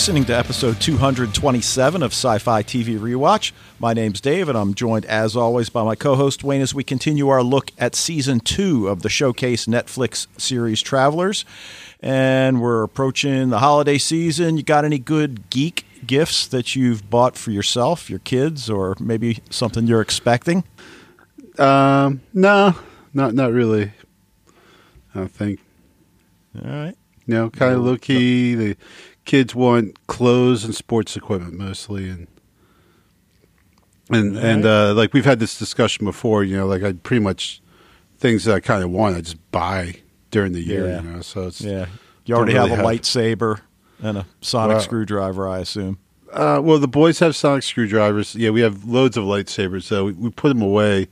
listening to episode 227 of Sci Fi TV Rewatch. My name's Dave, and I'm joined, as always, by my co host Wayne as we continue our look at season two of the Showcase Netflix series Travelers. And we're approaching the holiday season. You got any good geek gifts that you've bought for yourself, your kids, or maybe something you're expecting? Um, no, not not really. I don't think. All right. You know, kind of low key. The kids want clothes and sports equipment mostly, and and and uh, like we've had this discussion before. You know, like I pretty much things that I kind of want, I just buy during the year. Yeah. You know, so it's Yeah. You already Don't have a have- lightsaber and a sonic screwdriver, I assume. Uh, well, the boys have sonic screwdrivers. Yeah, we have loads of lightsabers. So we, we put them away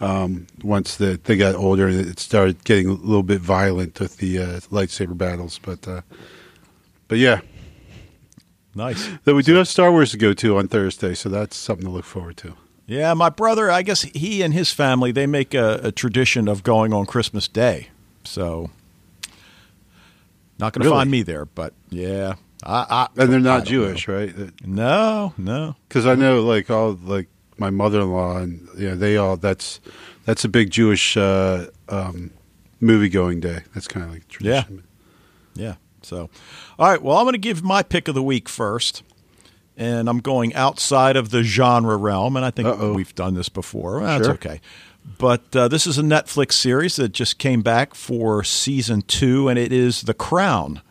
um, once the, they got older and it started getting a little bit violent with the uh, lightsaber battles. But uh, but yeah, Nice. though we do have Star Wars to go to on Thursday, so that's something to look forward to. Yeah, my brother, I guess he and his family, they make a, a tradition of going on Christmas Day. So, not going to Really? find me there, but yeah. I, I, And they're not Jewish, right? No, no. Because I know, like all like my mother-in-law and yeah, they all that's that's a big Jewish uh, um, movie-going day. That's kind of like a Yeah. tradition. Yeah. So, all right. Well, I'm going to give my pick of the week first. And I'm going outside of the genre realm. And I think Uh-oh. we've done this before. That's Sure. okay. But uh, this is a Netflix series that just came back for season two, and it is The Crown,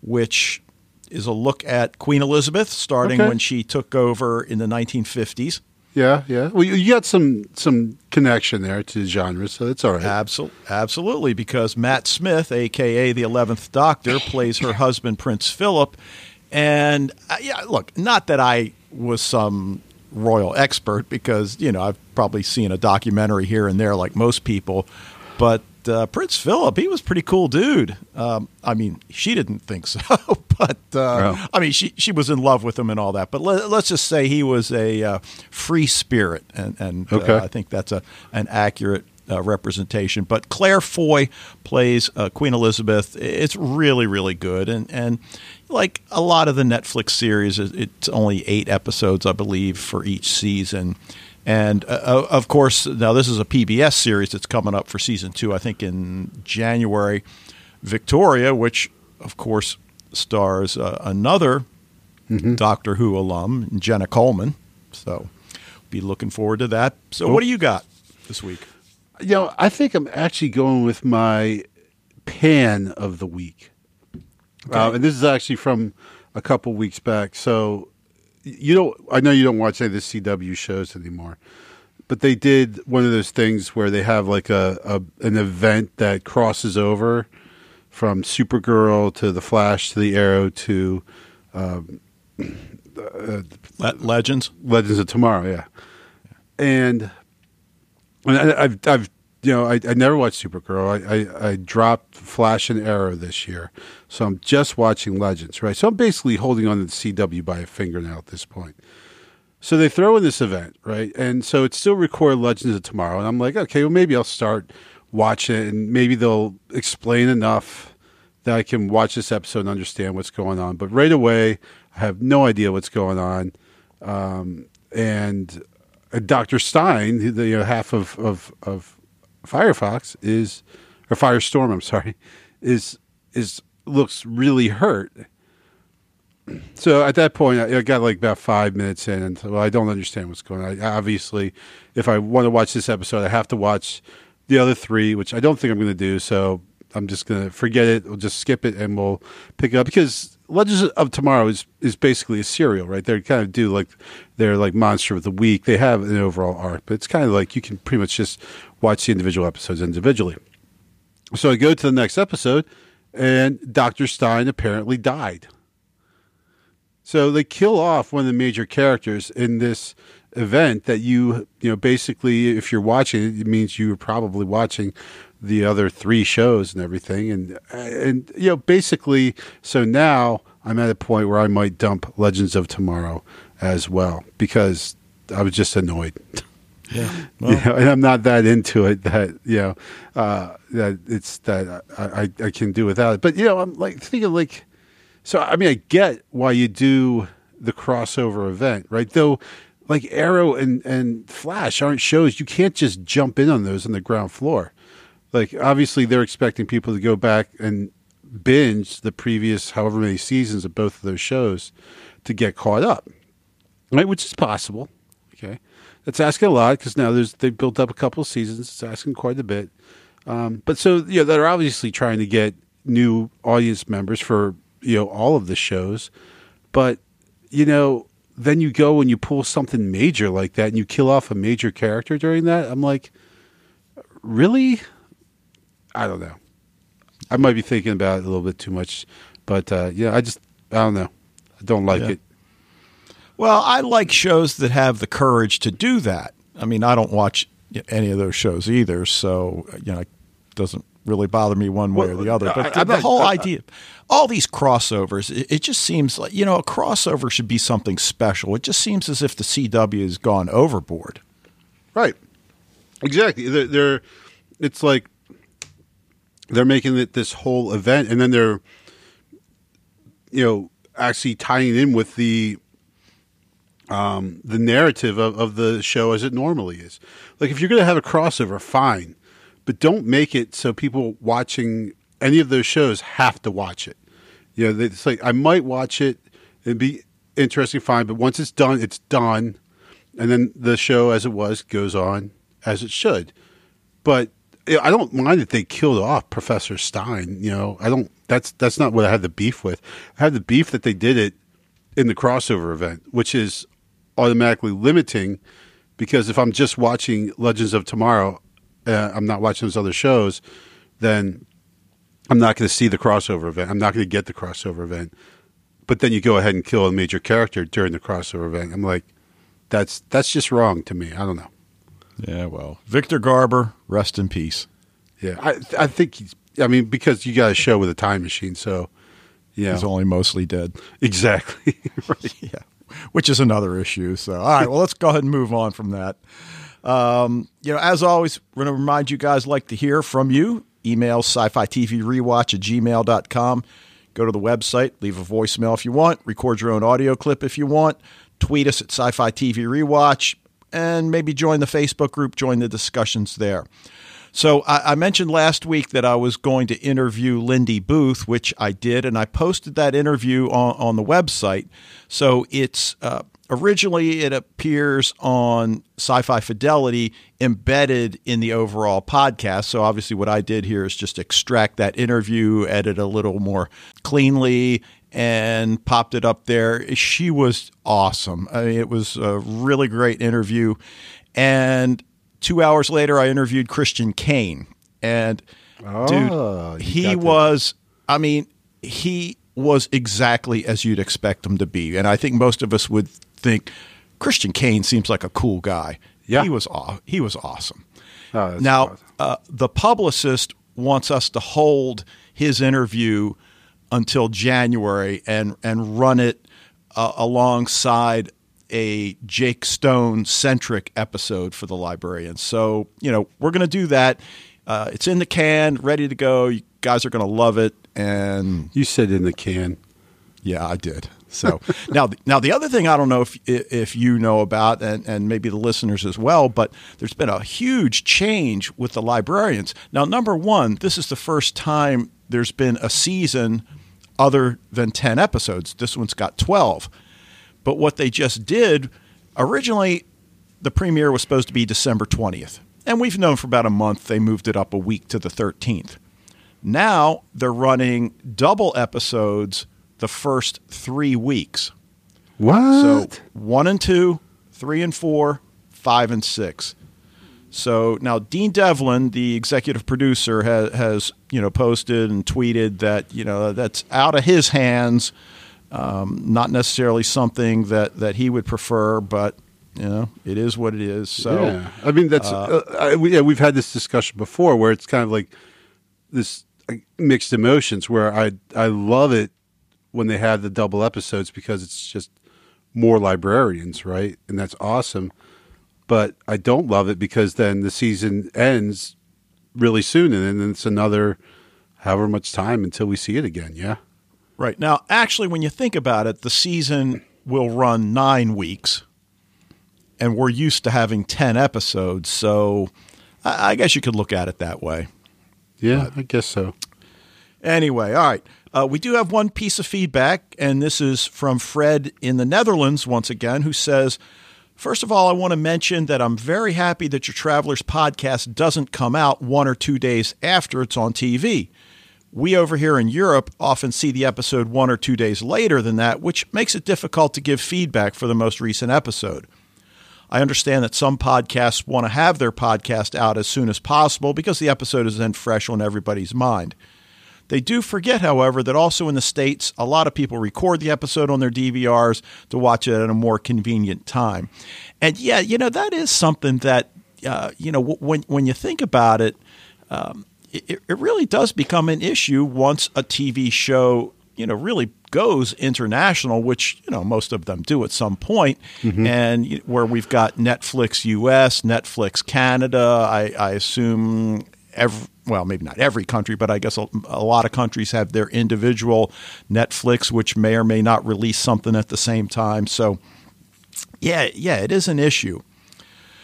which is a look at Queen Elizabeth starting Okay. when she took over in the 1950s. Yeah, yeah. Well, you, you got some some connection there to genre, so it's all right. Absol- absolutely, because Matt Smith, aka the Eleventh Doctor, plays her husband Prince Philip. And uh, yeah, look, not that I was some royal expert, because you know I've probably seen a documentary here and there, like most people. But uh, Prince Philip, he was a pretty cool dude. Um, I mean, she didn't think so, but uh, Oh. I mean, she she was in love with him and all that. But let, let's just say he was a uh, free spirit, and and uh, Okay. I think that's a an accurate uh, representation. But Claire Foy plays uh, Queen Elizabeth. It's really really good, and and like a lot of the Netflix series, it's only eight episodes, I believe, for each season. And uh, of course, now this is a PBS series that's coming up for season two, I think in January. Victoria, which of course stars uh, another Doctor Who alum, Jenna Coleman. So be looking forward to that. So, what do you got this week? You know, I think I'm actually going with my pan of the week, uh, and this is actually from a couple weeks back. So you don't, I know you don't watch any of the CW shows anymore, but they did one of those things where they have like a, a an event that crosses over from Supergirl to the Flash to the Arrow to um, uh, Le- Legends. Legends of Tomorrow, yeah. And, and I, I've, I've, you know, I, I never watched Supergirl. I, I, I dropped Flash and Arrow this year, so I'm just watching Legends, right? So I'm basically holding on to the CW by a fingernail at this point. So they throw in this event, right? And so it's still record Legends of Tomorrow, and I'm like, okay, well maybe I'll start watching it, and maybe they'll explain enough that I can watch this episode and understand what's going on. But right away, I have no idea what's going on, um, and uh, Dr. Stein, the you know, half of, of of Firefox is, or Firestorm, I'm sorry, is is looks really hurt. So at that point, I, got like about five minutes in, and well, I don't understand what's going on. I, obviously, if I want to watch this episode, I have to watch the other three, which I don't think I'm going to do. So I'm just going to forget it. We'll just skip it, and we'll pick it up because Legends of Tomorrow is is basically a serial, right? They kind of do like they're like Monster of the Week. They have an overall arc, but it's kind of like you can pretty much just watch the individual episodes individually. So I go to the next episode, and Dr. Stein apparently died. So they kill off one of the major characters in this event that you, you know, basically, if you're watching it, means you were probably watching the other three shows and everything. And, and, you know, basically, so now I'm at a point where I might dump Legends of Tomorrow as well because I was just annoyed. Yeah. you know, and I'm not that into it that you know uh, that it's that I, I I can do without it. But you know, I'm like thinking like So I mean, I get why you do the crossover event, right? Though, like Arrow and and Flash aren't shows you can't just jump in on those on the ground floor. Like obviously, they're expecting people to go back and binge the previous however many seasons of both of those shows to get caught up, right? Which is possible. Okay, that's asking a lot because now there's they've built up a couple of seasons. It's asking quite a bit. Um, but so you know, they're obviously trying to get new audience members for you know all of the shows, but you know then you go and you pull something major like that and you kill off a major character during that. I'm like, really? I don't know. I might be thinking about it a little bit too much, but uh, yeah, I just I don't know. I don't like Yeah. it. Well, I like shows that have the courage to do that. I mean, I don't watch any of those shows either, so you know, it doesn't really bother me one way or the other. But the, I'm the not- whole I- idea, all these crossovers, it, it just seems like you know, a crossover should be something special. It just seems as if the CW has gone overboard. Right. Exactly. They're, they're it's like they're making it this whole event, and then they're you know actually tying in with the um, the narrative of, of the show as it normally is. Like if you're going to have a crossover, fine, but don't make it so people watching any of those shows have to watch it. You know, it's like I might watch it and be interesting, fine, but once it's done, it's done, and then the show as it was goes on as it should. But I don't mind that they killed off Professor Stein. You know, I don't. That's that's not what I had the beef with. I had the beef that they did it in the crossover event, which is automatically limiting because if I'm just watching Legends of Tomorrow, uh, I'm not watching those other shows, then I'm not going to see the crossover event. I'm not going to get the crossover event. But then you go ahead and kill a major character during the crossover event. I'm like, that's that's just wrong to me. I don't know. Yeah, well, Victor Garber, rest in peace. Yeah, I I think he's. I mean, because you got a show with a time machine, so yeah, He's only mostly dead. exactly. right. yeah, which is another issue. So, all right, well, let's go ahead and move on from that. Um, you know, as always, we're going to remind you guys like to hear from you. Email sci-fi TV rewatch at gmail.com. Go to the website, leave a voicemail if you want, record your own audio clip if you want, tweet us at sci-fi TV rewatch, and maybe join the Facebook group, join the discussions there. So I, mentioned last week that I was going to interview Lindy Booth, which I did, and I posted that interview on, on the website. So it's uh, originally it appears on Sci-Fi Fidelity, embedded in the overall podcast. So obviously, what I did here is just extract that interview, edit a little more cleanly, and popped it up there. She was awesome. I mean, it was a really great interview, and two hours later, I interviewed Christian Kane, and Oh, dude, he was. I mean, he was exactly as you'd expect him to be, and I think most of us would think Christian Kane seems like a cool guy. Yeah. he was. aw- He was awesome. Oh, now, awesome. uh, the publicist wants us to hold his interview until January and and run it uh, alongside a Jake Stone centric episode for the librarians. So you know we're going to do that. Uh, it's in the can, ready to go. You guys are going to love it, and You said in the can. yeah, I did. So now, now the other thing I don't know if if you know about, and, and maybe the listeners as well, but there's been a huge change with the librarians. Now, number one, this is the first time there's been a season other than ten episodes. This one's got twelve. But what they just did originally, the premiere was supposed to be December twentieth, and we've known for about a month they moved it up a week to the thirteenth. Now they're running double episodes the first three weeks. What? So one and two, three and four, five and six. So now Dean Devlin, the executive producer, has, has you know posted and tweeted that you know that's out of his hands. Um, not necessarily something that, that he would prefer, but you know it is what it is. So yeah, I mean that's uh, I, we, yeah, we've had this discussion before where it's kind of like this mixed emotions. Where I I love it when they have the double episodes because it's just more librarians, right? And that's awesome. But I don't love it because then the season ends really soon, and then it's another however much time until we see it again. Yeah. Right. Now, actually, when you think about it, the season will run nine weeks, and we're used to having 10 episodes. So I, I guess you could look at it that way. Yeah, I guess so. Anyway, all right. Uh, we do have one piece of feedback, and this is from Fred in the Netherlands once again, who says, First of all, I want to mention that I'm very happy that your Travelers podcast doesn't come out one or two days after it's on TV. We over here in Europe often see the episode one or two days later than that, which makes it difficult to give feedback for the most recent episode. I understand that some podcasts want to have their podcast out as soon as possible because the episode is then fresh on everybody's mind. They do forget, however, that also in the States, a lot of people record the episode on their DVRs to watch it at a more convenient time. And yeah, you know, that is something that, uh, you know, when, when you think about it, um, it, it really does become an issue once a TV show, you know, really goes international, which you know most of them do at some point, mm-hmm. and where we've got Netflix US, Netflix Canada. I, I assume every well, maybe not every country, but I guess a, a, lot of countries have their individual Netflix, which may or may not release something at the same time. So, yeah, yeah, it is an issue.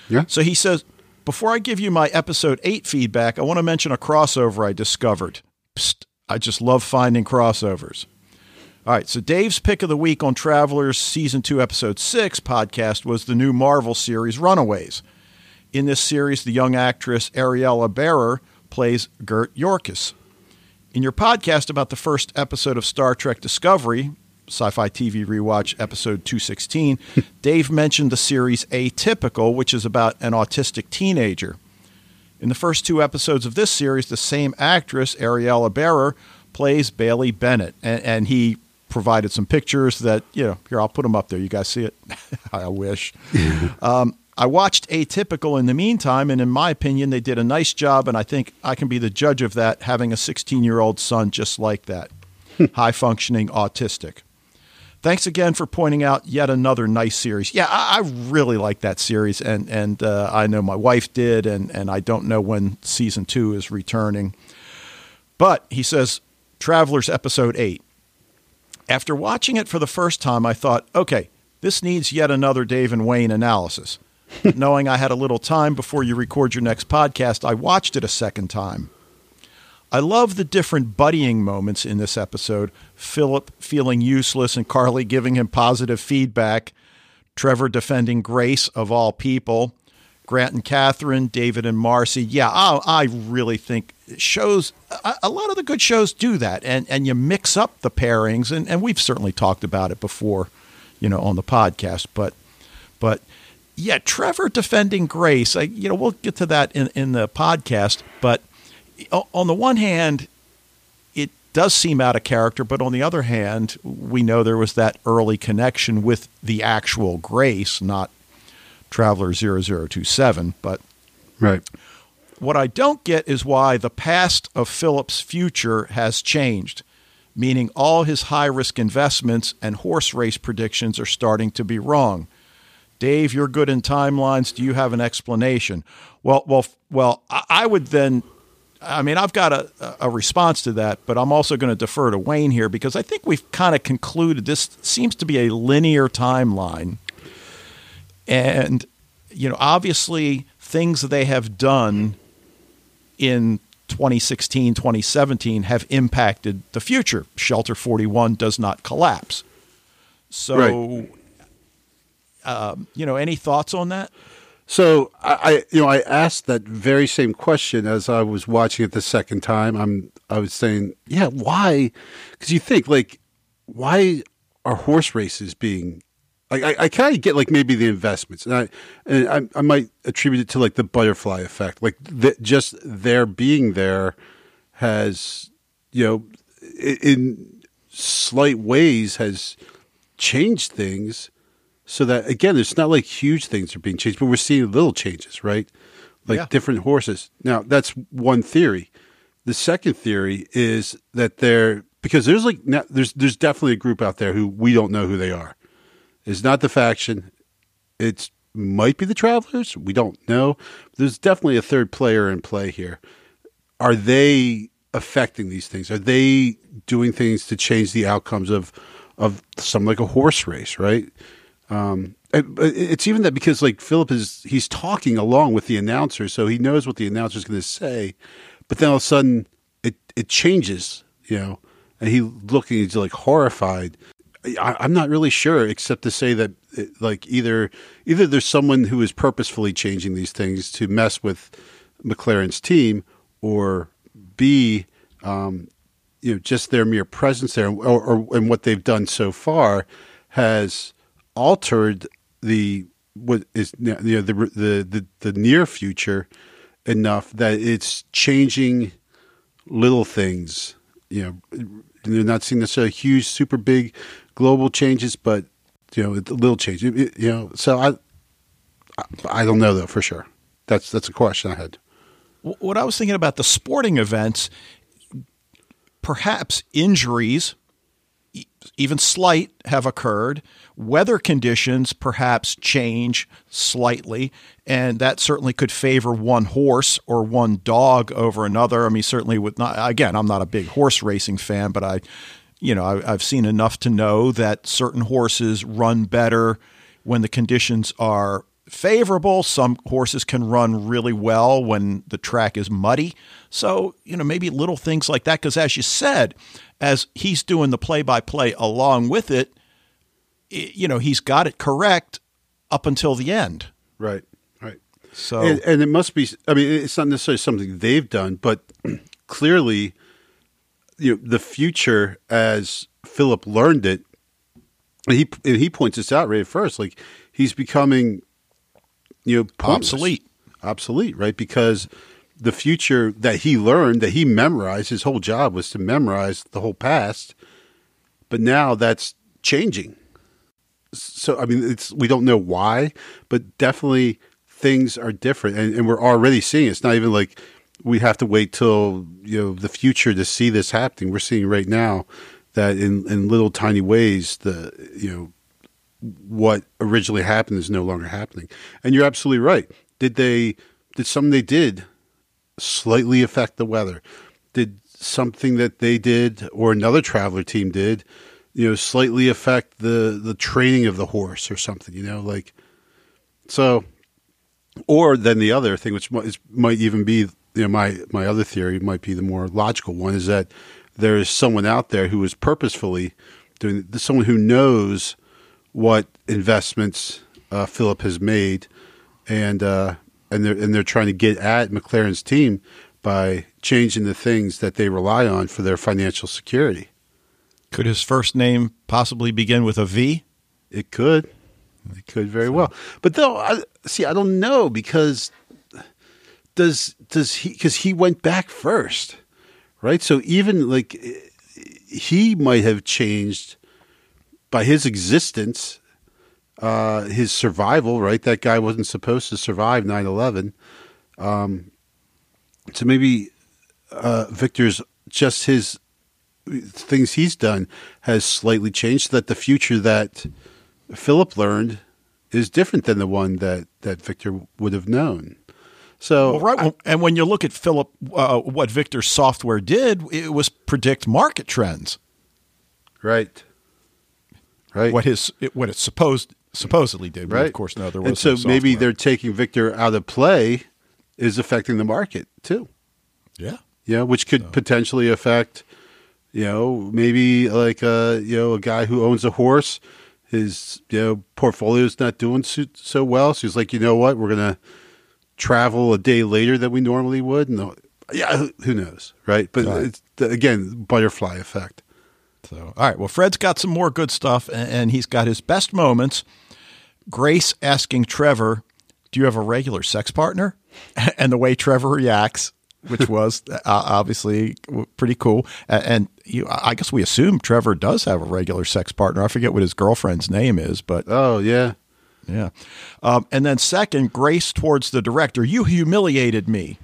Yeah. So he says, before I give you my episode eight feedback, I want to mention a crossover I discovered. Psst, I just love finding crossovers. All right, so Dave's pick of the week on Travelers season two, episode six podcast was the new Marvel series Runaways. In this series, the young actress Ariela Barer plays Gert Yorkes. In your podcast about the first episode of Star Trek Discovery, Sci Fi TV Rewatch, episode 216, Dave mentioned the series Atypical, which is about an autistic teenager. In the first two episodes of this series, the same actress, Ariela Barer, plays Bailey Bennett, and, and, he provided some pictures that, you know, here, I'll put them up there. You guys see it? I wish. um, I watched Atypical in the meantime, and in my opinion, they did a nice job, and I think I can be the judge of that, having a 16 year old son just like that, high functioning autistic. Thanks again for pointing out yet another nice series. Yeah, I, I really like that series, and and uh, I know my wife did, and and I don't know when season two is returning. But he says, Travelers episode eight. After watching it for the first time, I thought, okay, this needs yet another Dave and Wayne analysis. Knowing I had a little time before you record your next podcast, I watched it a second time. I love the different buddying moments in this episode Philip feeling useless and Carly giving him positive feedback, Trevor defending Grace of all people, Grant and Catherine, David and Marcy. Yeah, I, I really think shows, a, a, lot of the good shows do that, and, and you mix up the pairings, and, and we've certainly talked about it before, you know, on the podcast, but, but yeah, Trevor defending Grace. I, you know, we'll get to that in, in the podcast. But on the one hand, it does seem out of character. But on the other hand, we know there was that early connection with the actual Grace, not Traveler 0027. But right. What I don't get is why the past of Philip's future has changed, meaning all his high risk investments and horse race predictions are starting to be wrong. Dave, you're good in timelines. Do you have an explanation? Well, well, well. I would then. I mean, I've got a, a response to that, but I'm also going to defer to Wayne here because I think we've kind of concluded this seems to be a linear timeline, and you know, obviously, things they have done in 2016, 2017 have impacted the future. Shelter 41 does not collapse. So right. Um, you know, any thoughts on that? So I, you know, I asked that very same question as I was watching it the second time. I'm, I was saying, yeah, why? Because you think like, why are horse races being? Like, I, I kind of get like maybe the investments, and I, and I, I might attribute it to like the butterfly effect, like the, just their being there has, you know, in slight ways has changed things so that again, it's not like huge things are being changed, but we're seeing little changes, right? Like yeah. different horses. Now, that's one theory. The second theory is that they're because there's like there's there's definitely a group out there who we don't know who they are. It's not the faction. It's might be the travelers. We don't know. There's definitely a third player in play here. Are they affecting these things? Are they doing things to change the outcomes of of something like a horse race, right? Um, but it's even that because like Philip is he's talking along with the announcer, so he knows what the announcer is going to say, but then all of a sudden it it changes, you know, and he looking he's like horrified. I, I'm not really sure, except to say that it, like either either there's someone who is purposefully changing these things to mess with MacLaren's team, or B, um, you know, just their mere presence there, or, or and what they've done so far has altered the what is you know the the the, the near future enough that it's changing little things. You know, they're not seeing necessarily huge, super big global changes, but you know, little change. It- it- you know, so I, I, don't know though for sure. That's that's a question I had. What I was thinking about the sporting events, perhaps injuries, even slight, have occurred. Weather conditions perhaps change slightly, and that certainly could favor one horse or one dog over another. I mean, certainly with not again, I'm not a big horse racing fan, but I, you know, I, I've seen enough to know that certain horses run better when the conditions are favorable. Some horses can run really well when the track is muddy. So, you know, maybe little things like that. Because as you said, as he's doing the play by play along with it, you know, he's got it correct up until the end. Right. Right. So, And, and it must be. I mean, it's not necessarily something they've done, but clearly, you know, the future as Philip learned it. and He and he points this out right at first. Like he's becoming, you know, pointless. Obsolete. obsolete, right? Because the future that he learned, that he memorized, his whole job was to memorize the whole past. But now that's changing. So I mean, it's we don't know why, but definitely things are different, and, and we're already seeing it. It's not even like we have to wait till you know the future to see this happening. We're seeing right now that in in little tiny ways, the you know what originally happened is no longer happening. And you're absolutely right. Did they did something they did slightly affect the weather? Did something that they did or another traveler team did, you know, slightly affect the the training of the horse or something, you know, like so or then the other thing which might, even be you know my my other theory might be the more logical one is that there is someone out there who is purposefully doing someone who knows what investments uh, Philip has made, and uh, and they're and they're trying to get at MacLaren's team by changing the things that they rely on for their financial security. could his first name possibly begin with a V? It could, it could very well. But though, I, see, I don't know because does does he because he went back first, right? So even like he might have changed by his existence, uh, his survival, right? That guy wasn't supposed to survive 9 11. Um, so maybe uh, Victor's just his things he's done has slightly changed so that the future that Philip learned is different than the one that, that Victor would have known. So, Well, right. and when you look at Philip, uh, what Victor's software did, it was predict market trends. right. Right. What his what it supposed supposedly did. Right. of course, no, there was. And so maybe they're taking Victor out of play is affecting the market too. yeah. Yeah, which could potentially affect, you know, maybe like a you know a guy who owns a horse, his you know portfolio is not doing so, so well, so he's like, you know what, we're gonna travel a day later than we normally would, and the, yeah, who, who knows, right? But Right. it's again butterfly effect. So, all right. Well, Fred's got some more good stuff, and, and he's got his best moments. Grace asking Trevor, "Do you have a regular sex partner?" and the way Trevor reacts, which was uh, obviously pretty cool. And you, I guess we assume Trevor does have a regular sex partner. I forget what his girlfriend's name is, but Oh yeah, yeah. Um, and then second, Grace towards the director. You humiliated me.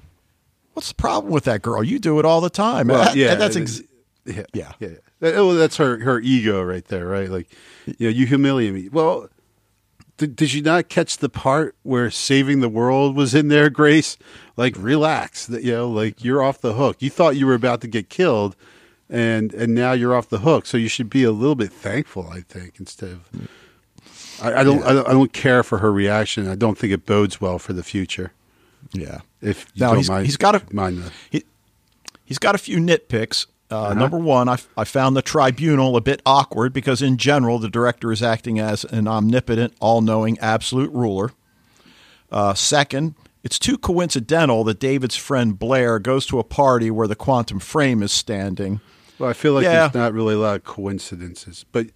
What's the problem with that girl? You do it all the time. well And- yeah, and that's ex- yeah, Yeah. yeah. That- oh, that's her her ego right there, right? Like, you know, you humiliate me. Well, did, did you not catch the part where saving the world was in there, Grace? Like, relax. That you know, like you're off the hook. You thought you were about to get killed, and and now you're off the hook. So you should be a little bit thankful, I think, instead of. I, I don't. I don't. I don't care for her reaction. I don't think it bodes well for the future. Yeah. If you Now, don't he's- mind, he's got a- mind the, He, he's got a few nitpicks. Uh, Uh-huh. Number one, I, I found the tribunal a bit awkward because, in general, the director is acting as an omnipotent, all knowing, absolute ruler. Uh, second, it's too coincidental that David's friend Blair goes to a party where the quantum frame is standing. Well, I feel like Yeah. there's not really a lot of coincidences, but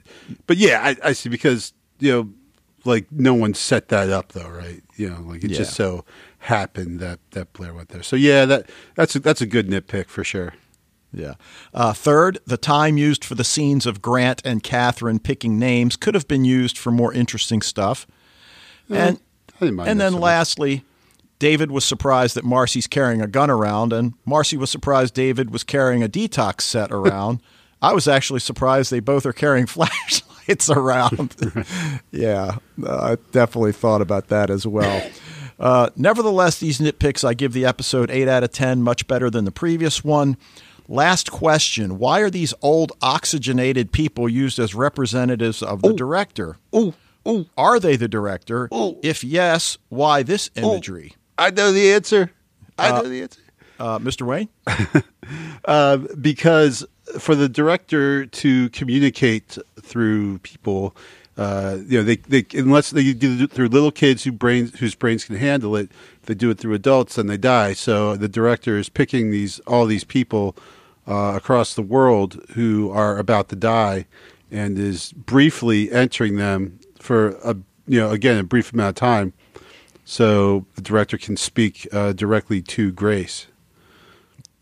but yeah, I, I see because you know, like no one set that up though, right? You know, like it just so happened that that Blair went there. So yeah, that that's a, that's a good nitpick for sure. Yeah. Uh, third, the time used for the scenes of Grant and Catherine picking names could have been used for more interesting stuff. And I didn't mind and then lastly, David was surprised that Marcy's carrying a gun around, and Marcy was surprised David was carrying a detox set around. I was actually surprised they both are carrying flashlights around. yeah, I definitely thought about that as well. Uh, nevertheless, these nitpicks, I give the episode 8 out of 10, much better than the previous one. Last question Why are these old oxygenated people used as representatives of the director? Oh, oh, Are they the director? Oh. If yes, why this imagery? I know the answer. I know the answer. Uh, Mr. Wayne? Uh, because for the director to communicate through people, uh, you know, they, they unless they do it through little kids who brains whose brains can handle it, if they do it through adults, then they die. So the director is picking these all these people uh, across the world who are about to die, and is briefly entering them for a you know again a brief amount of time, so the director can speak uh, directly to Grace.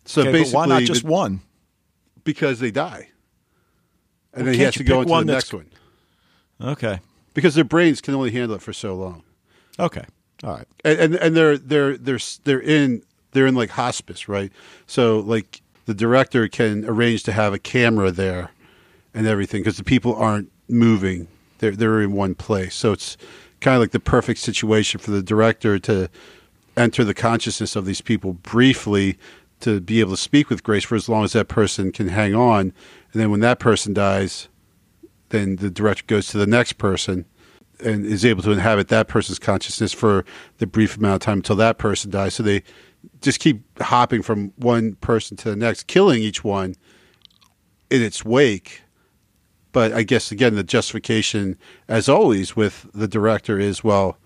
So Okay, basically, why not just the- one? because they die, and Well, then he has to go into the next one Okay. because their brains can only handle it for so long, Okay. All right. and and, and they're they're they're they're in they're in like hospice, right? So like the director can arrange to have a camera there and everything because the people aren't moving; they're they're in one place. So it's kind of like the perfect situation for the director to enter the consciousness of these people briefly to be able to speak with Grace for as long as that person can hang on, and then when that person dies, then the director goes to the next person and is able to inhabit that person's consciousness for the brief amount of time until that person dies. So they just keep hopping from one person to the next, killing each one in its wake. But I guess again, the justification, as always, with the director is well,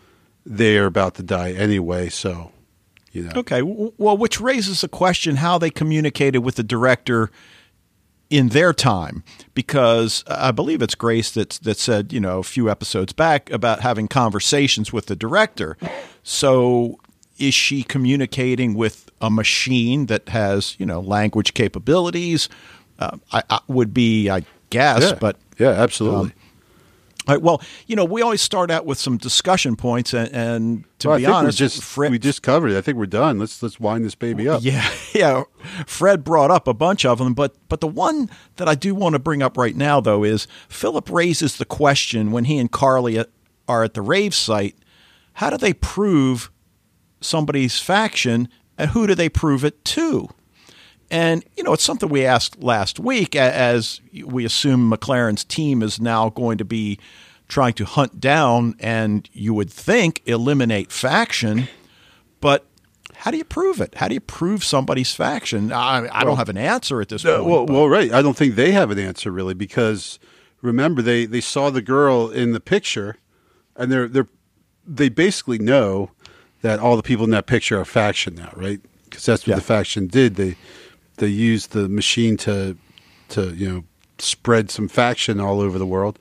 they are about to die anyway, so you know. Okay. Well, which raises the question how they communicated with the director in their time, because I believe it's Grace that that said, you know, a few episodes back about having conversations with the director. So, is she communicating with a machine that has, you know, language capabilities? Uh, I, I would be, I guess, Yeah, but yeah, absolutely. All right, well, you know, we always start out with some discussion points, and, and to Well, be honest, just Fred- we just covered it. I think we're done. Let's let's wind this baby up. Yeah, yeah. Fred brought up a bunch of them, but but the one that I do want to bring up right now, though, is Philip raises the question when he and Carly are at the rave site: How do they prove somebody's faction, and who do they prove it to? And you know, it's something we asked last week, as we assume MacLaren's team is now going to be trying to hunt down and you would think eliminate faction, but how do you prove it? How do you prove somebody's faction? I, I don't have an answer at this Uh, point. well, well, right. I don't think they have an answer really because remember they they saw the girl in the picture, and they're they're they basically know that all the people in that picture are faction now, right? Because that's what Yeah. the faction did. They they used the machine to to you know spread some faction all over the world.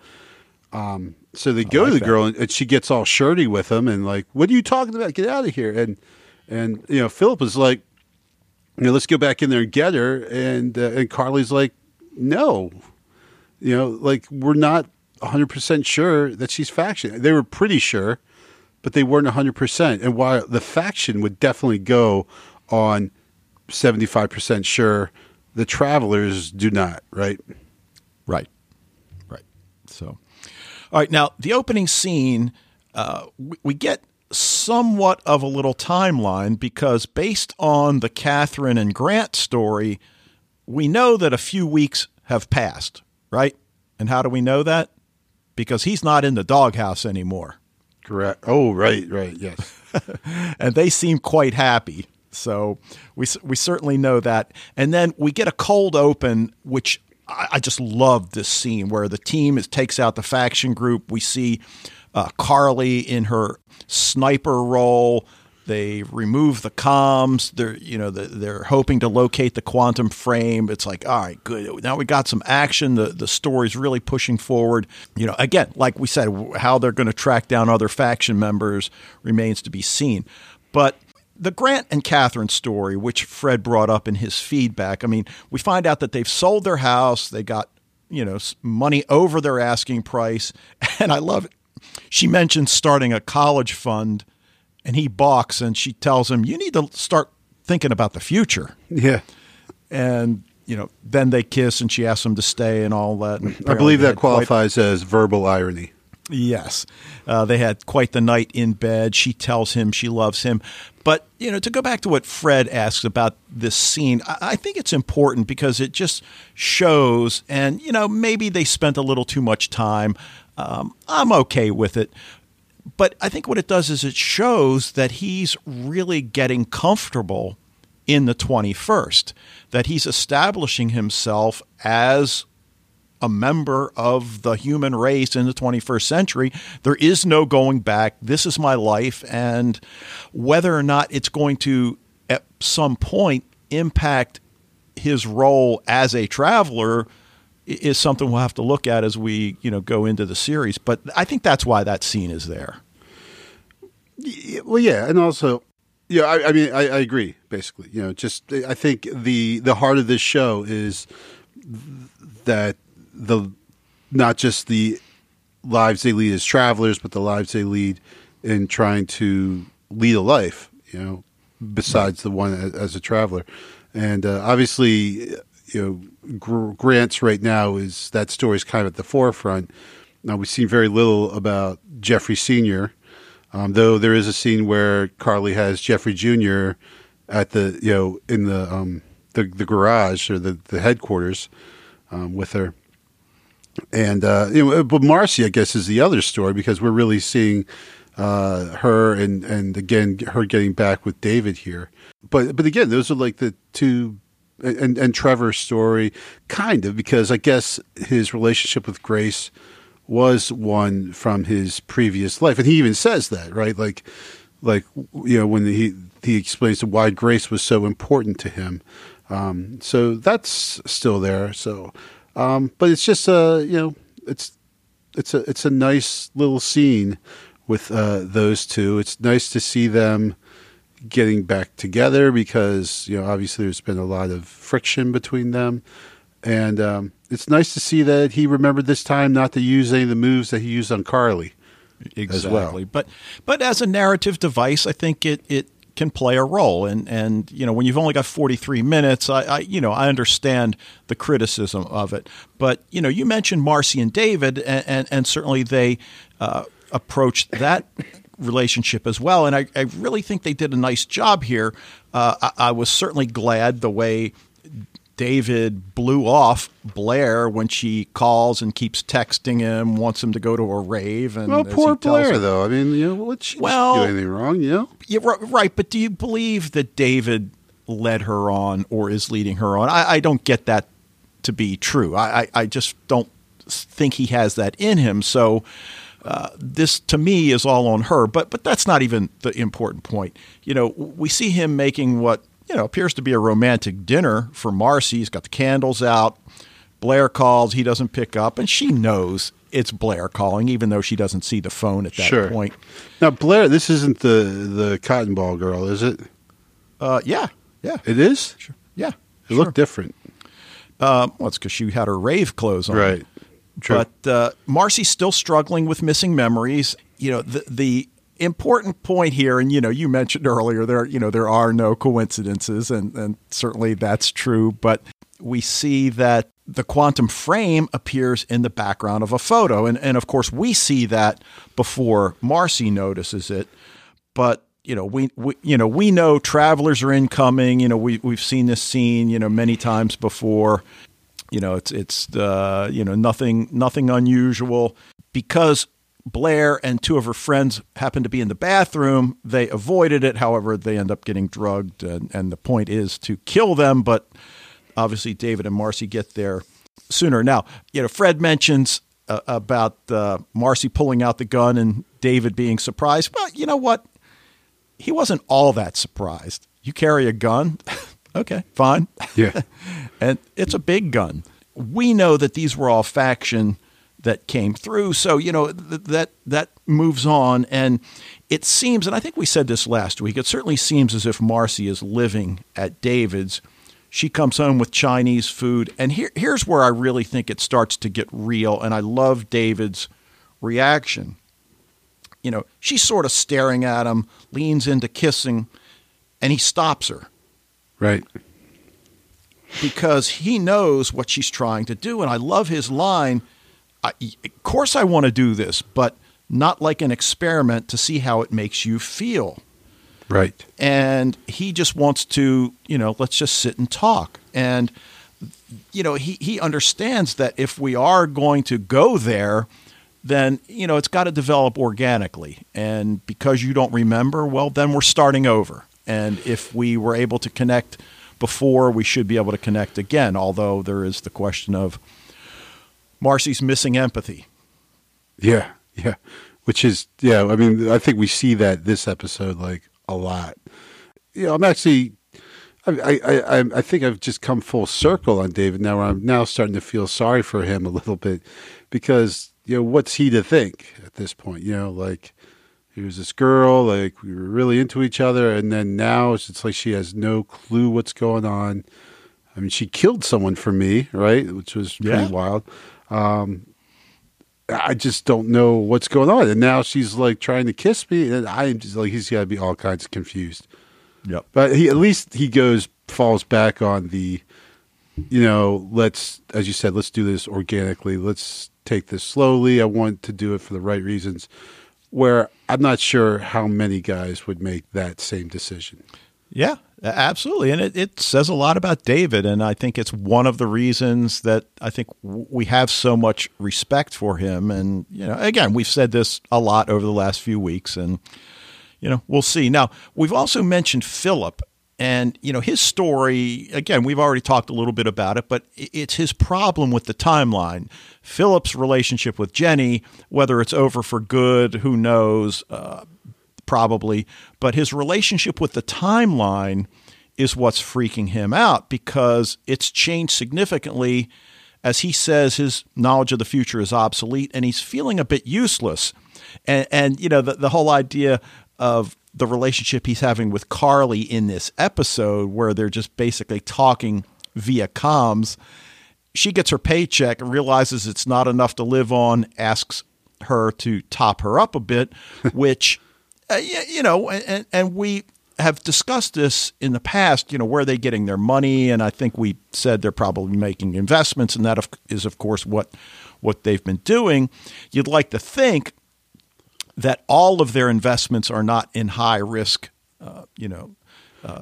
Um, so they go like to the that. girl and, and she gets all shirty with him and like, "What are you talking about? Get out of here!" And and you know Philip is like, you know, let's go back in there and get her. And uh, and Carly's like, no, you know, like we're not 100 percent sure that she's faction. They were pretty sure, but they weren't 100 percent. And while the faction would definitely go on 75 percent sure, the travelers do not. Right? Right. Right. So, all right. Now, the opening scene uh, we, we get somewhat of a little timeline because based on the Catherine and Grant story, we know that a few weeks have passed, right? And how do we know that? Because he's not in the doghouse anymore. Correct. Oh, right, right, yes. and they seem quite happy. So we we certainly know that. And then we get a cold open, which I, I just love this scene where the team is, takes out the faction group. We see uh, Carly in her sniper role. They remove the comms. They're you know they're hoping to locate the quantum frame. It's like all right, good. Now we got some action. The the story's really pushing forward. You know, again, like we said, how they're going to track down other faction members remains to be seen. But the Grant and Catherine story, which Fred brought up in his feedback, I mean, we find out that they've sold their house. They got you know money over their asking price, and I love it. She mentions starting a college fund and he balks and she tells him you need to start thinking about the future. Yeah. And you know then they kiss and she asks him to stay and all that. And i believe that qualifies quite, as verbal irony. Yes. Uh, they had quite the night in bed. She tells him she loves him. But you know to go back to what fred asks about this scene I, I think it's important because it just shows and you know maybe they spent a little too much time. Um, i'm okay with it but I think what it does is it shows that he's really getting comfortable in the 21st, that he's establishing himself as a member of the human race in the 21st century. There is no going back. This is my life. And whether or not it's going to, at some point, impact his role as a traveler is something we'll have to look at as we you know go into the series. But I think that's why that scene is there. Well, yeah, and also, yeah, I, I mean, I, I, agree. Basically, you know, just I think the the heart of this show is that the not just the lives they lead as travelers, but the lives they lead in trying to lead a life. You know, besides the one as, as a traveler, and uh, obviously, you know, Grant's right now is that story is kind of at the forefront. Now we've seen very little about Jeffrey Senior um, though there is a scene where Carly has Jeffrey Jr. at the you know in the um, the, the garage or the, the headquarters um, with her. And uh, you know, but Marcy, I guess, is the other story because we're really seeing uh, her and and again her getting back with David here. But but again, those are like the two and and Trevor's story, kind of because I guess his relationship with Grace was one from his previous life, and he even says that, right? Like, like you know, when he he explains why grace was so important to him. Um, so that's still there. So, um, but it's just a you know, it's it's a it's a nice little scene with uh, those two. It's nice to see them getting back together because you know obviously there's been a lot of friction between them, and um, it's nice to see that he remembered this time not to use any of the moves that he used on Carly. Exactly. Well. But but as a narrative device, I think it it can play a role. And and you know when you've only got 43 minutes, I, I you know I understand the criticism of it. But you know you mentioned Marcy and David, and and, and certainly they uh, approached that relationship as well. And I, I really think they did a nice job here. Uh, I, I was certainly glad the way David blew off Blair when she calls and keeps texting him, wants him to go to a rave. And well, poor Blair, her, though. I mean, you know, what she well, do anything wrong, you know? Yeah, right. But do you believe that David led her on or is leading her on? I, I don't get that to be true. I, I, I, just don't think he has that in him. So. Uh, this to me is all on her, but but that's not even the important point. You know, we see him making what you know, appears to be a romantic dinner for Marcy. He's got the candles out. Blair calls, he doesn't pick up, and she knows it's Blair calling, even though she doesn't see the phone at that sure. point. Now, Blair, this isn't the the cotton ball girl, is it? Uh, yeah, yeah, it is. Sure. Yeah, it sure. looked different. Um, well, it's because she had her rave clothes on, right? True. But uh, Marcy's still struggling with missing memories. You know, the the important point here, and you know, you mentioned earlier there, you know, there are no coincidences, and, and certainly that's true. But we see that the quantum frame appears in the background of a photo. And, and of course, we see that before Marcy notices it. But you know, we, we you know we know travelers are incoming. You know, we we've seen this scene you know many times before. You know, it's it's uh, you know nothing nothing unusual because Blair and two of her friends happened to be in the bathroom. They avoided it. However, they end up getting drugged, and, and the point is to kill them. But obviously, David and Marcy get there sooner. Now, you know, Fred mentions uh, about uh, Marcy pulling out the gun and David being surprised. Well, you know what? He wasn't all that surprised. You carry a gun, okay, fine. Yeah. and it's a big gun. We know that these were all faction that came through. So you know th- that that moves on, and it seems, and I think we said this last week. It certainly seems as if Marcy is living at David's. She comes home with Chinese food, and here here's where I really think it starts to get real. And I love David's reaction. You know, she's sort of staring at him, leans into kissing, and he stops her Right. because he knows what she's trying to do. And I love his line. I, of course, I want to do this, but not like an experiment to see how it makes you feel. Right. And he just wants to, you know, let's just sit and talk. And, you know, he, he understands that if we are going to go there, then, you know, it's got to develop organically. And because you don't remember, well, then we're starting over. And if we were able to connect before, we should be able to connect again, although there is the question of Marcy's missing empathy. Yeah. Yeah. Which is, yeah, I mean, I think we see that this episode like a lot. You know, I'm actually, I, I, I, I think I've just come full circle on David now. Where I'm now starting to feel sorry for him a little bit because, you know, what's he to think at this point? You know, like, he was this girl, like, we were really into each other. And then now it's, it's like she has no clue what's going on. I mean, she killed someone for me, right? Which was pretty Yeah. wild. Um, I just don't know what's going on. And now she's like trying to kiss me, and I'm just like, he's got to be all kinds of confused. Yep. But he at least he goes falls back on the, you know, let's as you said, let's do this organically. Let's take this slowly. I want to do it for the right reasons. Where I'm not sure how many guys would make that same decision. Yeah, absolutely. And it, it says a lot about David. And I think it's one of the reasons that I think we have so much respect for him. And, you know, again, we've said this a lot over the last few weeks. And, you know, we'll see. Now, we've also mentioned Philip. And, you know, his story, again, we've already talked a little bit about it, but it's his problem with the timeline. Philip's relationship with Jenny, whether it's over for good, who knows, uh, probably, but his relationship with the timeline is what's freaking him out because it's changed significantly. As he says, his knowledge of the future is obsolete and he's feeling a bit useless. And, and you know, the, the whole idea of the relationship he's having with Carly in this episode, where they're just basically talking via comms, she gets her paycheck and realizes it's not enough to live on, asks her to top her up a bit, which, uh, you know, and, and we have discussed this in the past, you know, where are they getting their money? And I think we said they're probably making investments, and that is, of- of course, what, what they've been doing. You'd like to think that all of their investments are not in high risk, uh, you know,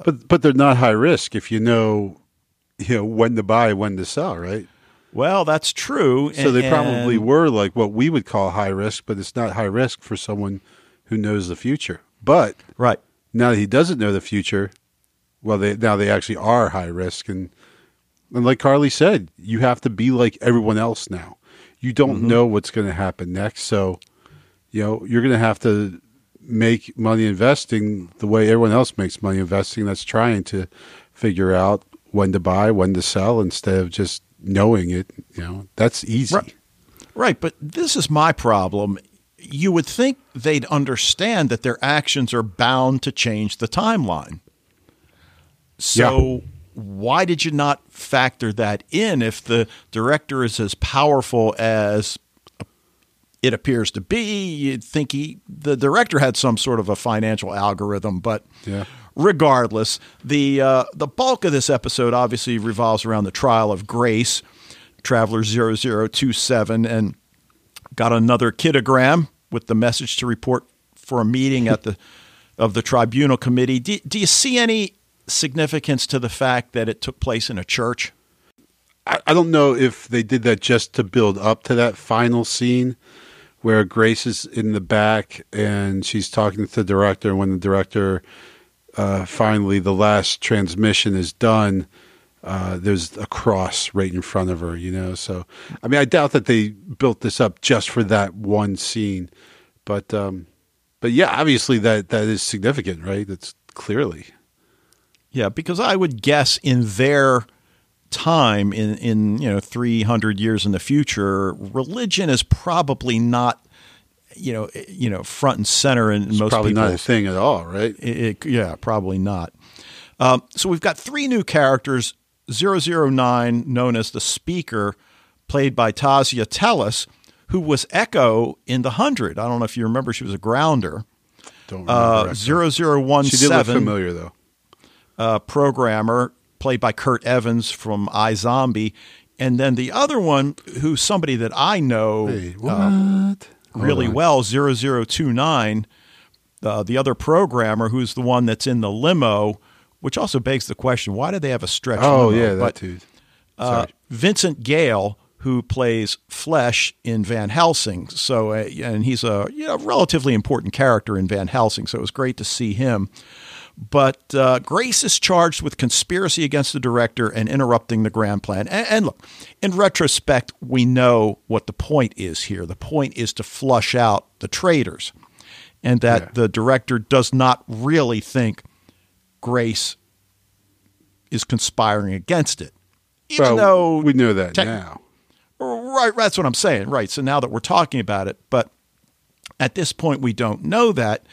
But but they're not high risk if you know, you know when to buy, when to sell, right? well, that's true. So they probably were like what we would call high risk, but it's not high risk for someone who knows the future. But right. now that he doesn't know the future, well, they now they actually are high risk, and and like Carly said, you have to be like everyone else now. You don't know what's going to happen next, so you know you're going to have to make money investing the way everyone else makes money investing. That's trying to figure out when to buy, when to sell, instead of just knowing it. You know, that's easy. Right. Right, but this is my problem. You would think they'd understand that their actions are bound to change the timeline. So why did you not factor that in if the director is as powerful as it appears to be? You'd think he the director had some sort of a financial algorithm, but Yeah. regardless, the uh, the bulk of this episode obviously revolves around the trial of Grace. Traveler 0027 and got another kidogram with the message to report for a meeting at the of the tribunal committee. Do, do you see any significance to the fact that it took place in a church? I, I don't know if they did that just to build up to that final scene where Grace is in the back and she's talking to the director. And when the director uh, finally, the last transmission is done, uh, there's a cross right in front of her, you know. So, I mean, I doubt that they built this up just for that one scene, but, um, but yeah, obviously that that is significant, right? That's clearly, yeah, because I would guess in their time in in you know 300 years in the future religion is probably not you know you know front and center in it's most probably not a thing at all, right? it, it- yeah probably not um, so we've got three new characters 009 known as the speaker played by Tasya Teles who was Echo in the 100 I don't know if you remember she was a grounder Don't remember. uh, 0017 she did look familiar though. uh, programmer played by Kurt Evans from iZombie, and then the other one who's somebody that I know Hey, uh, really well, 0029, uh, the other programmer who's the one that's in the limo, which also begs the question, why did they have a stretch Oh limo? yeah, that But, dude. uh, Vincent Gale, who plays Flesh in Van Helsing, so uh, and he's a you know, relatively important character in Van Helsing, so it was great to see him. But uh, Grace is charged with conspiracy against the director and interrupting the grand plan. And, and look, in retrospect, we know what the point is here. The point is to flush out the traitors, and that Yeah. the director does not really think Grace is conspiring against it. Even Well, though we know that tech- now. Right, that's what I'm saying. Right. So now that we're talking about it, but at this point we don't know that.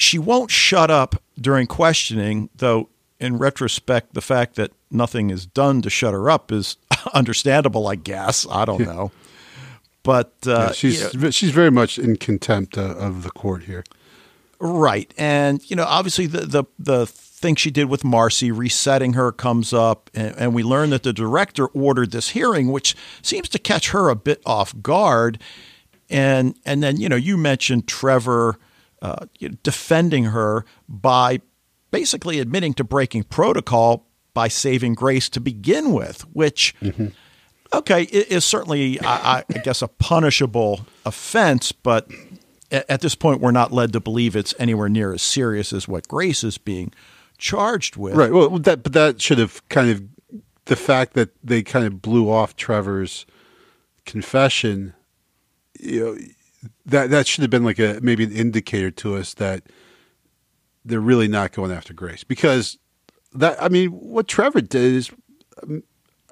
She won't shut up during questioning, though in retrospect the fact that nothing is done to shut her up is understandable, I guess. I don't know. But uh, Yeah, she's you know, she's very much in contempt uh, of the court here. Right. And, you know, obviously the, the, the thing she did with Marcy, resetting her, comes up. And, and we learn that the director ordered this hearing, which seems to catch her a bit off guard. And, and then, you know, you mentioned Trevor uh, defending her by basically admitting to breaking protocol by saving Grace to begin with, which, okay, it is certainly, I, I- I guess, a punishable offense, but at this point, we're not led to believe it's anywhere near as serious as what Grace is being charged with. Right. Well, that but that should have kind of the fact that they kind of blew off Trevor's confession. You know, that that should have been like a maybe an indicator to us that they're really not going after Grace because that I mean what Trevor did is um,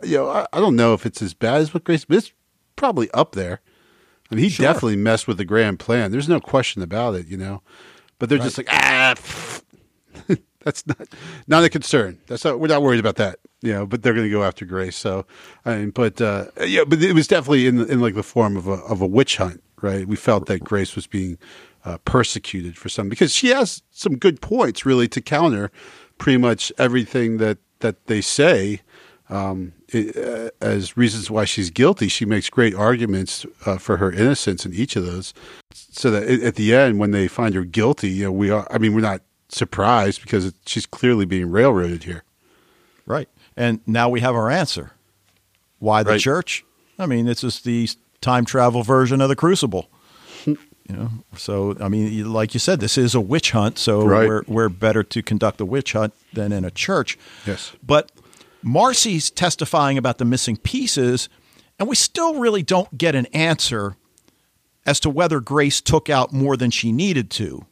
you know I, I don't know if it's as bad as what Grace but it's probably up there. I mean he Sure. definitely messed with the grand plan. There's no question about it, you know. But they're just like ah that's not not a concern. That's not we're not worried about that. You know, but they're going to go after Grace. So, I mean, but uh, yeah, but it was definitely in in like the form of a of a witch hunt, right? We felt that Grace was being uh, persecuted for some because she has some good points really to counter pretty much everything that that they say um, it, uh, as reasons why she's guilty. She makes great arguments uh, for her innocence in each of those. So that at at the end, when they find her guilty, you know, we are. I mean, we're not surprised because it, she's clearly being railroaded here. Right. And now we have our answer. Why the Right. church? I mean, this is the time travel version of the Crucible. you know, so I mean, like you said, this is a witch hunt. So Right. we're we're better to conduct a witch hunt than in a church. Yes. But Marcy's testifying about the missing pieces, and we still really don't get an answer as to whether Grace took out more than she needed to.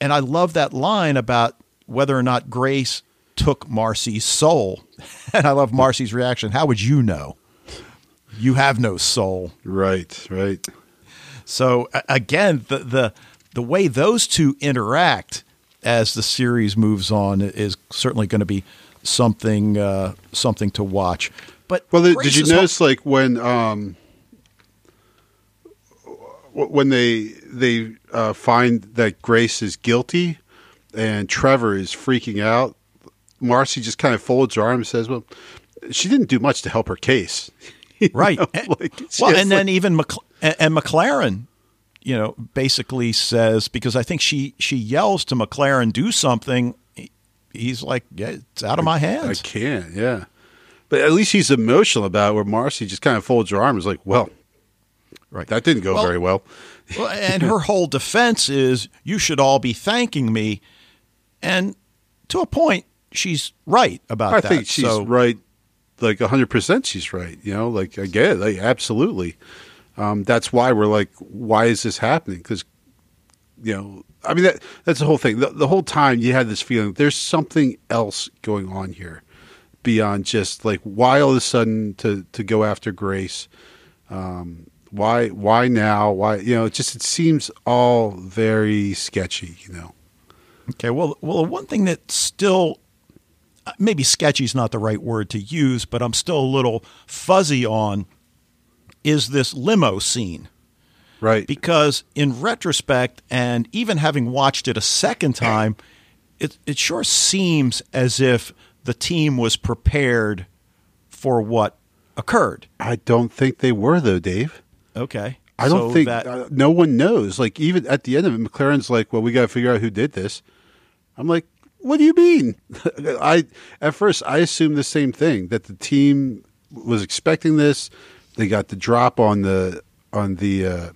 And I love that line about whether or not Grace took Marcy's soul. And I love Marcy's reaction. How would you know? You have no soul. Right. Right. So again, the the the way those two interact as the series moves on is certainly going to be something uh, something to watch. But Well, did you notice like when um, when they they uh, find that Grace is guilty and Trevor is freaking out, Marcy just kind of folds her arms and says, "Well, she didn't do much to help her case. right. know, And- like, well, and then even Mc, and, and MacLaren, you know, basically says because I think she she yells to MacLaren do something. He's like, yeah, it's out of my hands. I can't, yeah. But at least he's emotional about it, where Marcy just kind of folds her arms like, well, right. that didn't go Well- very well. Well, and her whole defense is you should all be thanking me, and to a point, she's right about I that. think she's So- right, like 100% she's right. You know, like, I get it. Like, absolutely. Um, that's why we're like, why is this happening? Because, you know, I mean, that, that's the whole thing. The, the whole time you had this feeling there's something else going on here beyond just like, why all of a sudden to, to go after Grace? Um, why, why now? Why, you know, it just, it seems all very sketchy, you know. Okay, well, well, one thing that still maybe sketchy is not the right word to use, but I'm still a little fuzzy on is this limo scene Right. because in retrospect, and even having watched it a second time, it it sure seems as if the team was prepared for what occurred. I don't think they were though, Dave. Okay, I don't So think that. uh, no one knows. Like even at the end of it, MacLaren's like, "Well, we got to figure out who did this." I'm like, "What do you mean?" I at first I assumed the same thing that the team was expecting this. They got the drop on the on the uh,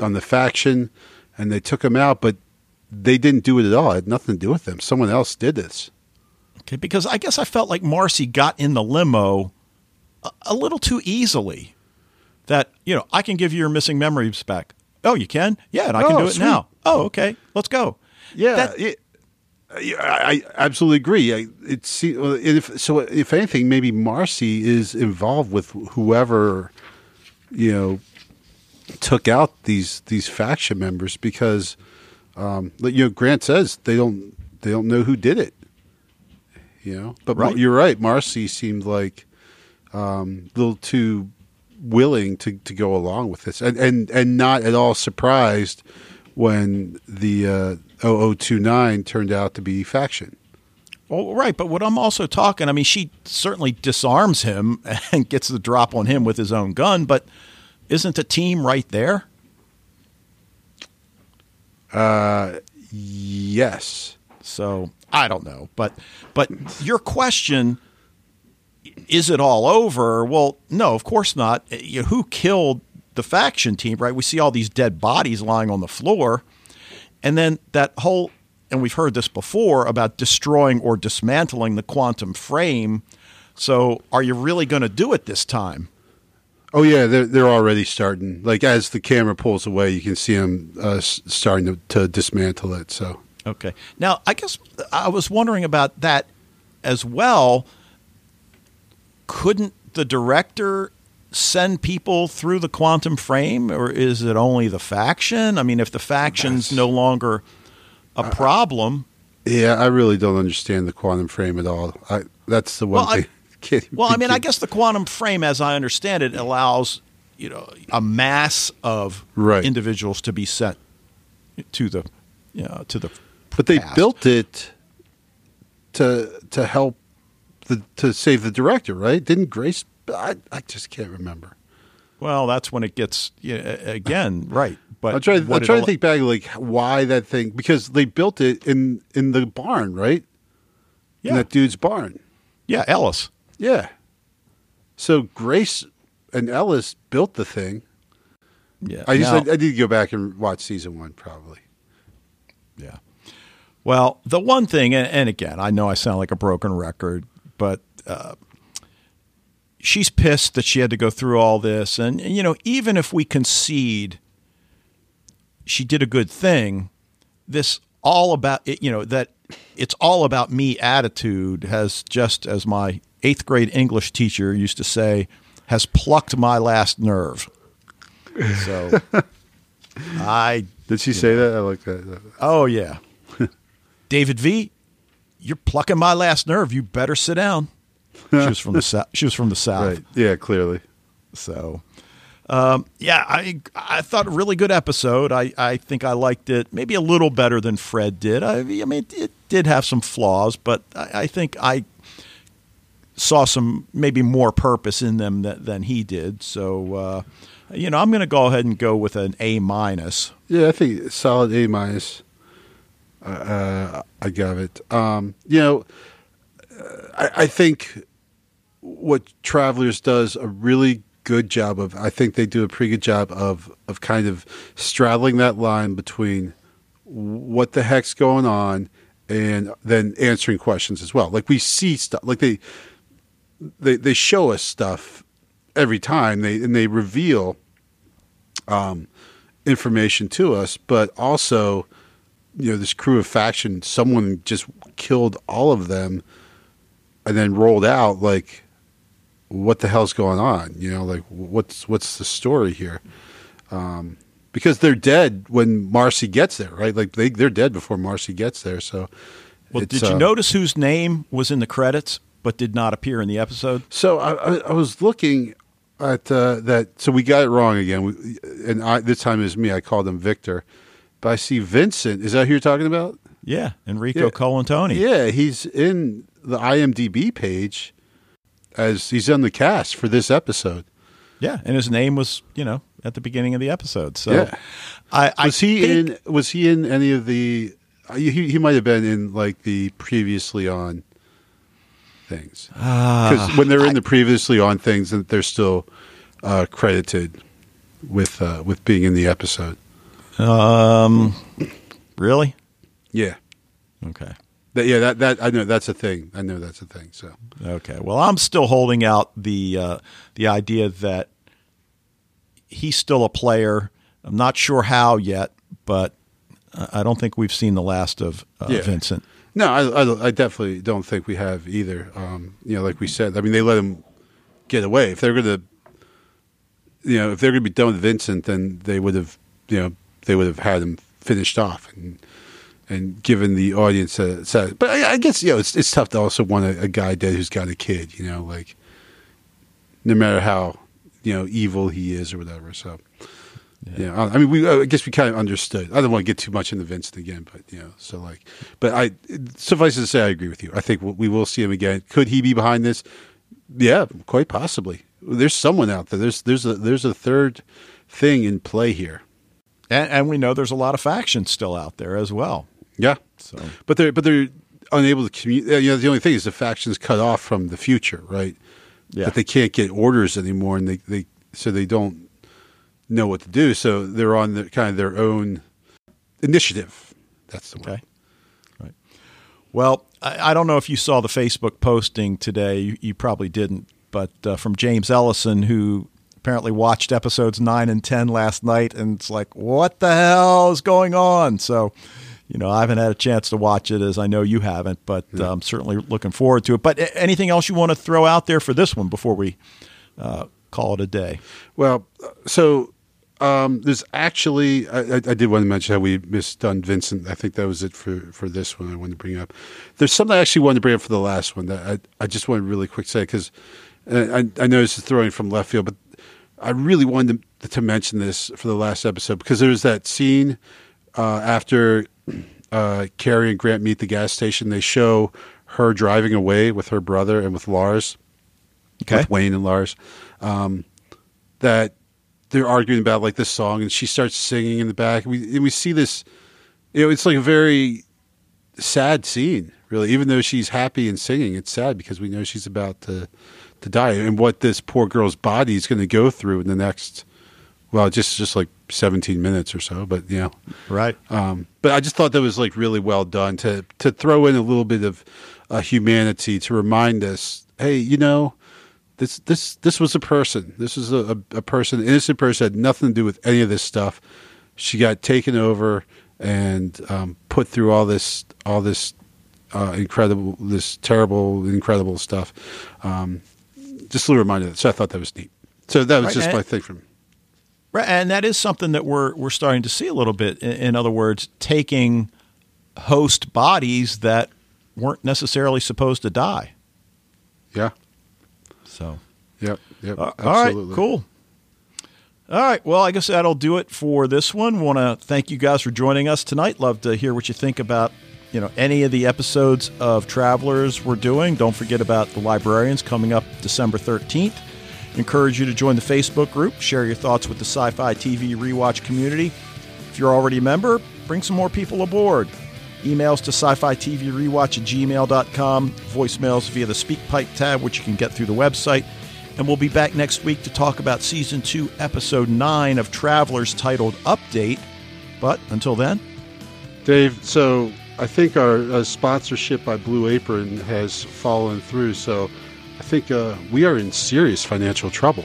on the faction, and they took him out, but they didn't do it at all. It had nothing to do with them. Someone else did this. Okay, because I guess I felt like Marcy got in the limo a, a little too easily. That you know, I can give you your missing memories back. Oh, you can? Yeah, and I can Oh, do it sweet. now. Oh, okay, let's go. Yeah, That- yeah, I, I absolutely agree. I, it's if so. If anything, maybe Marcy is involved with whoever you know took out these these faction members because um, you know Grant says they don't they don't know who did it. You know, but Right. you're right. Marcy seemed like um, a little too willing to, to go along with this, and, and and not at all surprised when the uh, 0029 turned out to be faction. Well, right, but what I'm also talking, I mean, she certainly disarms him and gets the drop on him with his own gun, but isn't the team right there? Uh, yes. So I don't know, but but your question is it all over? Well, no, of course not. You know, who killed the faction team? Right? We see all these dead bodies lying on the floor, and then that whole and we've heard this before about destroying or dismantling the quantum frame. So, are you really going to do it this time? Oh yeah, they're they're already starting. Like as the camera pulls away, you can see them uh, starting to, to dismantle it. So Okay. Now, I guess I was wondering about that as well. Couldn't the director send people through the quantum frame, or is it only the faction? I mean, if the faction's no longer a problem, yeah, I really don't understand the quantum frame at all. I, that's the one Well, I- thing. Can't well, I mean, I guess the quantum frame, as I understand it, allows you know a mass of Right. individuals to be sent to the you know, to the But they built it to to help the to save the director, right? Didn't Grace? I, I just can't remember. Well, that's when it gets yeah, again right. But I'm trying. I'm trying to think back, like why that thing because they built it in in the barn, right? In Yeah, that dude's barn. yeah, Ellis. Yeah. So Grace and Ellis built the thing. Yeah, I just Now- I, I need to go back and watch season one probably. Yeah. Well, the one thing, and, and again, I know I sound like a broken record, but uh, she's pissed that she had to go through all this. And, you know, even if we concede she did a good thing, this all about, it, you know, that it's all about me attitude has just, as my eighth grade English teacher used to say, has plucked my last nerve. So I Did she say that? I like that. Oh yeah, David V, you're plucking my last nerve. You better sit down. She was from the south. She was from the south. Right. Yeah, clearly. So, um, yeah, I I thought a really good episode. I, I think I liked it maybe a little better than Fred did. I, I mean, it, it did have some flaws, but I, I think I saw some maybe more purpose in them than, than he did. So, uh, you know, I'm going to go ahead and go with an A minus. Yeah, I think solid A minus. Uh, uh, I got it. Um, you know, I, I think what Travelers does a really good job of. I think they do a pretty good job of of kind of straddling that line between what the heck's going on and then answering questions as well. Like we see stuff, like they they they show us stuff every time they and they reveal um, information to us, but also you know this crew of faction, someone just killed all of them and then rolled out like what the hell's going on you know like what's what's the story here um, because they're dead when marcy gets there right like they, they're dead before marcy gets there so Well, did you uh, notice whose name was in the credits but did not appear in the episode? so i, I, I was looking at uh, that so we got it wrong again we, and I, this time it was me i called him victor but i see vincent is that who you're talking about Yeah, Enrico Yeah. Colantoni. Yeah, he's in the IMDb page as he's on the cast for this episode. Yeah, and his name was, you know, at the beginning of the episode. So Yeah. I, I Was he think- in? Was he in any of the? He he might have been in like the previously on things Ah, because when they're in the previously on things, and they're still uh, credited with uh, with being in the episode. Um, really? Yeah, Okay. That, yeah. That that I know that's a thing. I know that's a thing. So Okay. Well, I'm still holding out the uh, the idea that he's still a player. I'm not sure how yet, but I don't think we've seen the last of uh, Yeah. Vincent. No, I, I, I definitely don't think we have either. Um, you know, like we said, I mean, they let him get away. If they're going to, you know, if they're going to be done with Vincent, then they would have, you know, they would have had him finished off and and given the audience a. but I, I guess you know, it's it's tough to also want a, a guy dead who's got a kid. You know, like no matter how you know evil he is or whatever. So. Yeah, I I mean, we. I guess we kind of understood. I don't want to get too much into Vincent again, but you know, so like, but I suffice it to say, I agree with you. I think we will see him again. Could he be behind this? Yeah, quite possibly. There's someone out there. There's there's a there's a third thing in play here. And, and we know there's a lot of factions still out there as well. Yeah, So but they're but they're unable to communicate. You know, the only thing is the factions cut off from the future, right? yeah, But they can't get orders anymore, and they, they so they don't know what to do. So they're on the, kind of their own initiative. That's the word. Okay. Right. Well, I, I don't know if you saw the Facebook posting today. You, you probably didn't, but uh, from James Ellison, who apparently watched episodes nine and ten last night, and it's like, what the hell is going on? So, you know, I haven't had a chance to watch it, as I know you haven't, but uh, I'm certainly looking forward to it. But anything else you want to throw out there for this one before we uh, call it a day? Well, so um, there's actually I, I did want to mention how we misdone Vincent. I think that was it for, for this one. I wanted to bring up. There's something I actually wanted to bring up for the last one that I, I just want to really quick say because I, I know this is throwing from left field, but I really wanted to, to mention this for the last episode because there was that scene uh, after uh, Carrie and Grant meet the gas station. They show her driving away with her brother and with Lars Okay. with Wayne and Lars, um, that they're arguing about like this song, and she starts singing in the back. We and we see this, you know, it's like a very sad scene, really. Even though she's happy and singing, it's sad because we know she's about to to die, and what this poor girl's body is going to go through in the next, well, just just like seventeen minutes or so. But you know, Right. um, but I just thought that was like really well done to to throw in a little bit of uh, humanity to remind us, hey, you know, this this this was a person. This was a, a, a person, innocent person, had nothing to do with any of this stuff. She got taken over and um, put through all this all this uh, incredible, this terrible, incredible stuff. Um, just a little reminder. of that. So I thought that was neat. So that was Right, just my thing from. Right, and that is something that we're we're starting to see a little bit. In, in other words, taking host bodies that weren't necessarily supposed to die. Yeah. So, Yep. Yep. uh, all right, cool. All right, well, I guess that'll do it for this one. Want to thank you guys for joining us tonight. Love to hear what you think about you know any of the episodes of Travelers we're doing. Don't forget about the librarians coming up December 13th. Encourage you to join the Facebook group, share your thoughts with the sci fi TV rewatch community. If you're already a member, bring some more people aboard. Emails to sci fi TV rewatch at gmail.com, voicemails via the SpeakPipe tab, which you can get through the website. And we'll be back next week to talk about season two, episode nine of Travelers titled Update. But until then, Dave, so I think our uh, sponsorship by Blue Apron has fallen through. So I think uh, we are in serious financial trouble.